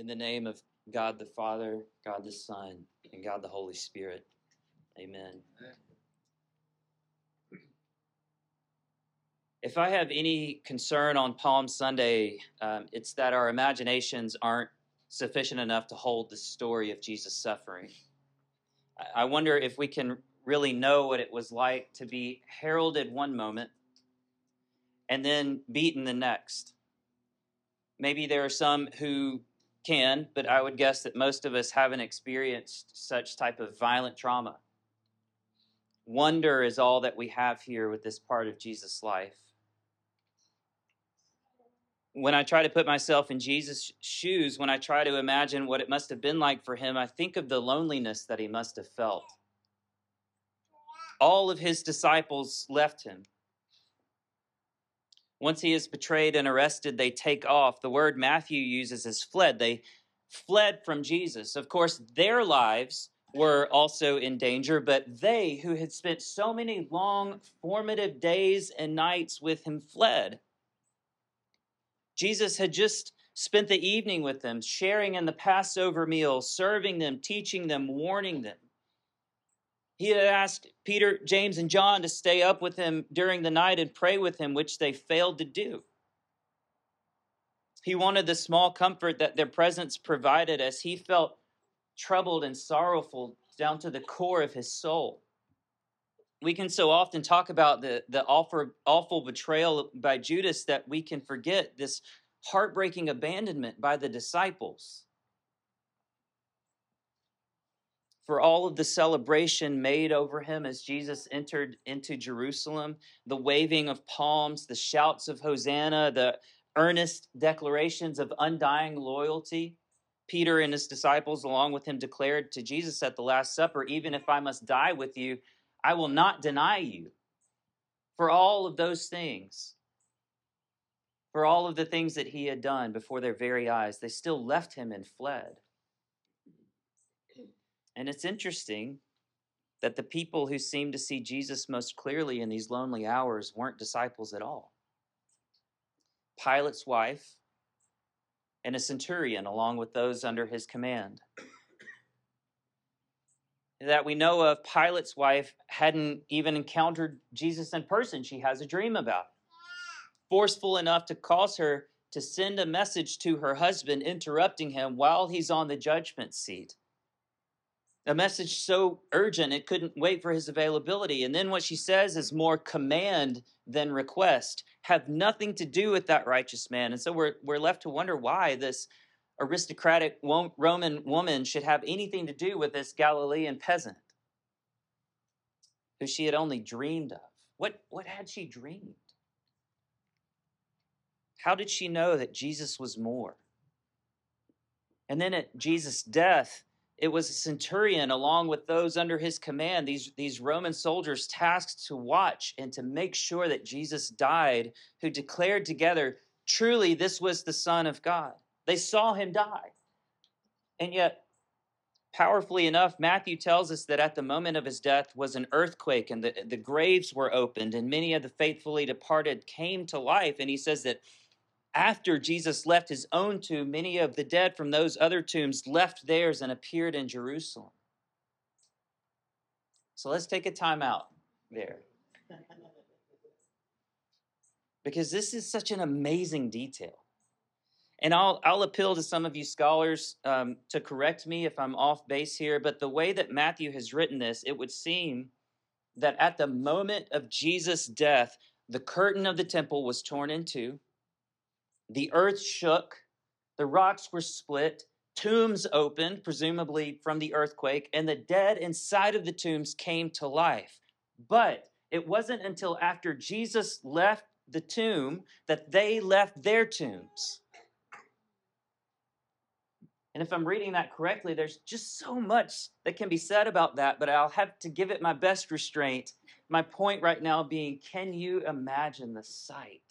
In the name of God the Father, God the Son, and God the Holy Spirit. Amen. If I have any concern on Palm Sunday, um, it's that our imaginations aren't sufficient enough to hold the story of Jesus' suffering. I wonder if we can really know what it was like to be heralded one moment and then beaten the next. Maybe there are some who can, but I would guess that most of us haven't experienced such type of violent trauma. Wonder is all that we have here with this part of Jesus' life. When I try to put myself in Jesus' shoes, when I try to imagine what it must have been like for him, I think of the loneliness that he must have felt. All of his disciples left him. Once he is betrayed and arrested, they take off. The word Matthew uses is fled. They fled from Jesus. Of course, their lives were also in danger, but they who had spent so many long, formative days and nights with him fled. Jesus had just spent the evening with them, sharing in the Passover meal, serving them, teaching them, warning them. He had asked Peter, James, and John to stay up with him during the night and pray with him, which they failed to do. He wanted the small comfort that their presence provided as he felt troubled and sorrowful down to the core of his soul. We can so often talk about the, the awful, awful betrayal by Judas that we can forget this heartbreaking abandonment by the disciples. For all of the celebration made over him as Jesus entered into Jerusalem, the waving of palms, the shouts of Hosanna, the earnest declarations of undying loyalty. Peter and his disciples, along with him, declared to Jesus at the Last Supper, Even if I must die with you, I will not deny you. For all of those things, for all of the things that he had done before their very eyes, they still left him and fled. And it's interesting that the people who seemed to see Jesus most clearly in these lonely hours weren't disciples at all. Pilate's wife and a centurion, along with those under his command. That we know of, Pilate's wife hadn't even encountered Jesus in person. She has a dream about. Forceful enough to cause her to send a message to her husband, interrupting him while he's on the judgment seat a message so urgent it couldn't wait for his availability. And then what she says is more command than request, have nothing to do with that righteous man. And so we're, we're left to wonder why this aristocratic Roman woman should have anything to do with this Galilean peasant who she had only dreamed of. What, what had she dreamed? How did she know that Jesus was more? And then at Jesus' death, it was a centurion along with those under his command these, these roman soldiers tasked to watch and to make sure that jesus died who declared together truly this was the son of god. They saw him die. And yet powerfully enough matthew tells us that at the moment of his death was an earthquake and the, the graves were opened and many of the faithfully departed came to life. And he says that after Jesus left his own tomb, many of the dead from those other tombs left theirs and appeared in Jerusalem. So let's take a time out there. Because this is such an amazing detail. And I'll, I'll appeal to some of you scholars um, to correct me if I'm off base here, but the way that Matthew has written this, it would seem that at the moment of Jesus' death, the curtain of the temple was torn in two the earth shook, the rocks were split, tombs opened, presumably from the earthquake, and the dead inside of the tombs came to life. But it wasn't until after Jesus left the tomb that they left their tombs. And if I'm reading that correctly, there's just so much that can be said about that, but I'll have to give it my best restraint. My point right now being can you imagine the sight?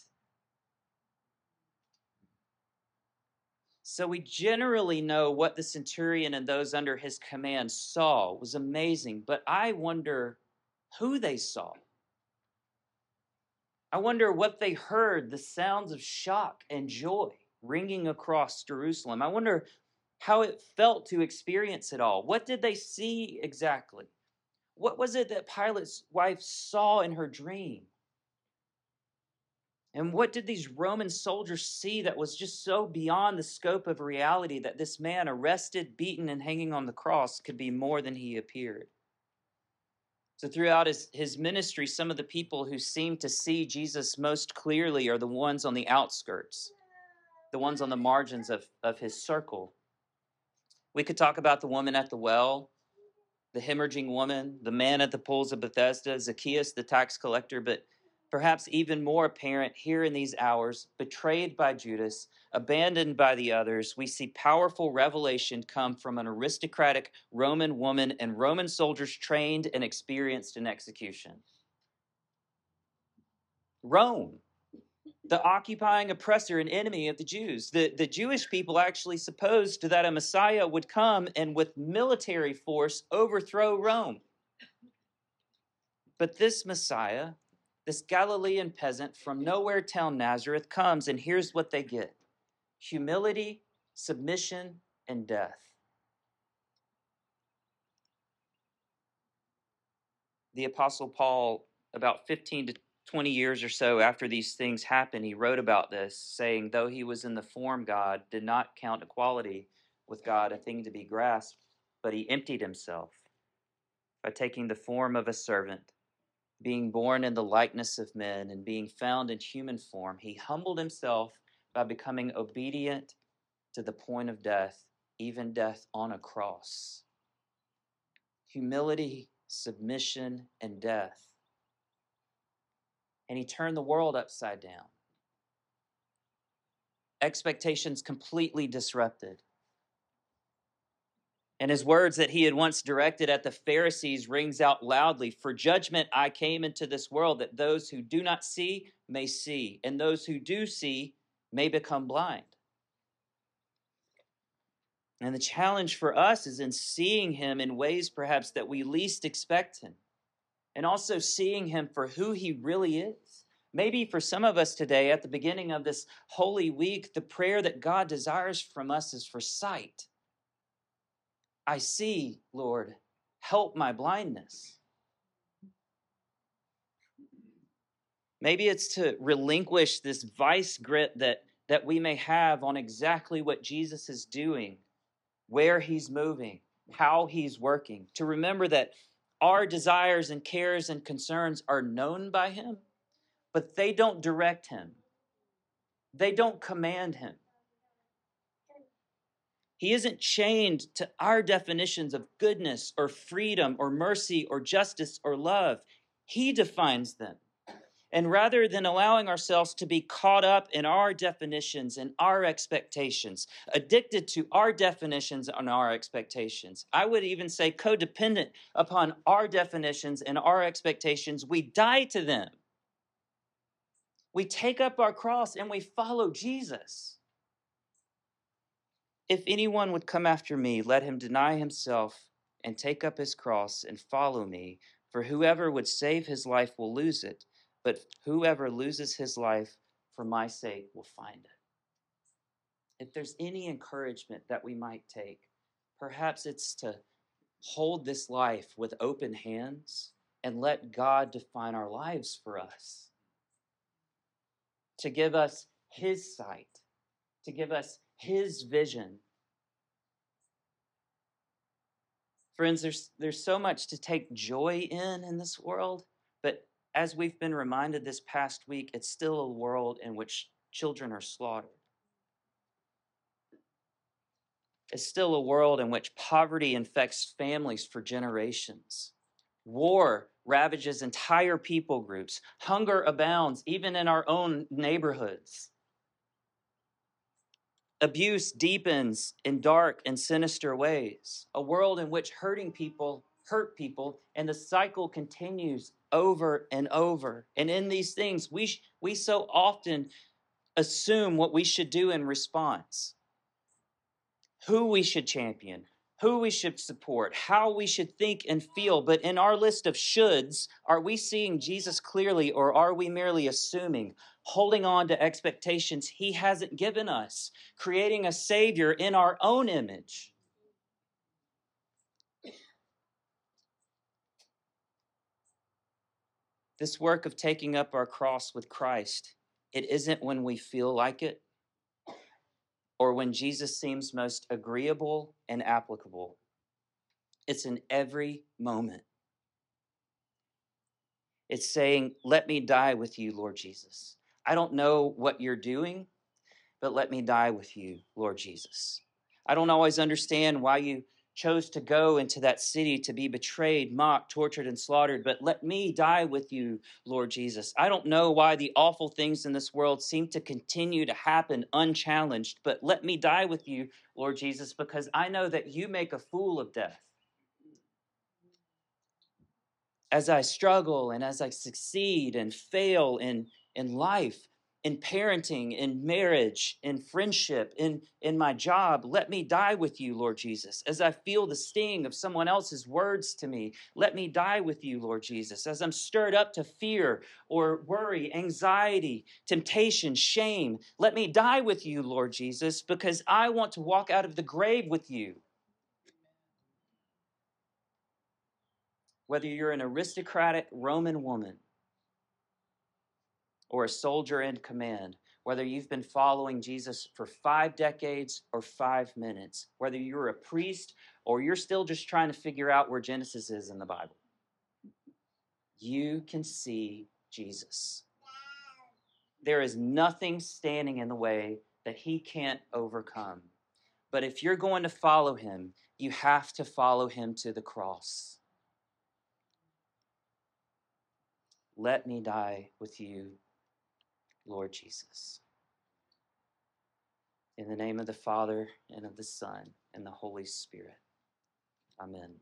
So we generally know what the centurion and those under his command saw it was amazing, but I wonder who they saw. I wonder what they heard the sounds of shock and joy ringing across Jerusalem. I wonder how it felt to experience it all. What did they see exactly? What was it that Pilate's wife saw in her dream? And what did these Roman soldiers see that was just so beyond the scope of reality that this man, arrested, beaten, and hanging on the cross, could be more than he appeared? So, throughout his, his ministry, some of the people who seem to see Jesus most clearly are the ones on the outskirts, the ones on the margins of, of his circle. We could talk about the woman at the well, the hemorrhaging woman, the man at the pools of Bethesda, Zacchaeus, the tax collector, but perhaps even more apparent here in these hours, betrayed by Judas, abandoned by the others, we see powerful revelation come from an aristocratic Roman woman and Roman soldiers trained and experienced in execution. Rome, the occupying oppressor and enemy of the Jews. The, the Jewish people actually supposed that a Messiah would come and with military force overthrow Rome. But this Messiah this Galilean peasant from nowhere town Nazareth comes, and here's what they get humility, submission, and death. The Apostle Paul, about 15 to 20 years or so after these things happened, he wrote about this, saying, Though he was in the form God, did not count equality with God a thing to be grasped, but he emptied himself by taking the form of a servant being born in the likeness of men and being found in human form, he humbled himself by becoming obedient to the point of death, even death on a cross. Humility, submission, and death. And he turned the world upside down. Expectations completely disrupted. And his words that he had once directed at the Pharisees rings out loudly For judgment I came into this world, that those who do not see may see, and those who do see may become blind. And the challenge for us is in seeing him in ways perhaps that we least expect him, and also seeing him for who he really is. Maybe for some of us today, at the beginning of this holy week, the prayer that God desires from us is for sight I see, Lord, help my blindness. Maybe it's to relinquish this vice grip that, that we may have on exactly what Jesus is doing, where he's moving, how he's working. To remember that our desires and cares and concerns are known by him, but they don't direct him, they don't command him. He isn't chained to our definitions of goodness or freedom or mercy or justice or love. He defines them. And rather than allowing ourselves to be caught up in our definitions and our expectations, addicted to our definitions and our expectations, I would even say codependent upon our definitions and our expectations, we die to them. We take up our cross and we follow Jesus. If anyone would come after me, let him deny himself and take up his cross and follow me. For whoever would save his life will lose it, but whoever loses his life for my sake will find it. If there's any encouragement that we might take, perhaps it's to hold this life with open hands and let God define our lives for us. To give us His sight, to give us his vision. Friends, there's, there's so much to take joy in in this world, but as we've been reminded this past week, it's still a world in which children are slaughtered. It's still a world in which poverty infects families for generations. War ravages entire people groups. Hunger abounds even in our own neighborhoods. Abuse deepens in dark and sinister ways, a world in which hurting people hurt people, and the cycle continues over and over. And in these things, we, sh- we so often assume what we should do in response who we should champion, who we should support, how we should think and feel. But in our list of shoulds, are we seeing Jesus clearly or are we merely assuming, holding on to expectations he hasn't given us, creating a Savior in our own image? This work of taking up our cross with Christ, it isn't when we feel like it or when Jesus seems most agreeable and applicable. It's in every moment. It's saying, Let me die with you, Lord Jesus. I don't know what you're doing, but let me die with you, Lord Jesus. I don't always understand why you chose to go into that city to be betrayed, mocked, tortured, and slaughtered. But let me die with you, Lord Jesus. I don't know why the awful things in this world seem to continue to happen unchallenged, but let me die with you, Lord Jesus, because I know that you make a fool of death. As I struggle and as I succeed and fail in, in life, in parenting, in marriage, in friendship, in, in my job. Let me die with you, Lord Jesus. As I feel the sting of someone else's words to me, let me die with you, Lord Jesus. As I'm stirred up to fear or worry, anxiety, temptation, shame, let me die with you, Lord Jesus, because I want to walk out of the grave with you. Whether you're an aristocratic Roman woman, or a soldier in command, whether you've been following Jesus for five decades or five minutes, whether you're a priest or you're still just trying to figure out where Genesis is in the Bible, you can see Jesus. There is nothing standing in the way that he can't overcome. But if you're going to follow him, you have to follow him to the cross. Let me die with you Lord Jesus. In the name of the Father, and of the Son, and the Holy Spirit. Amen.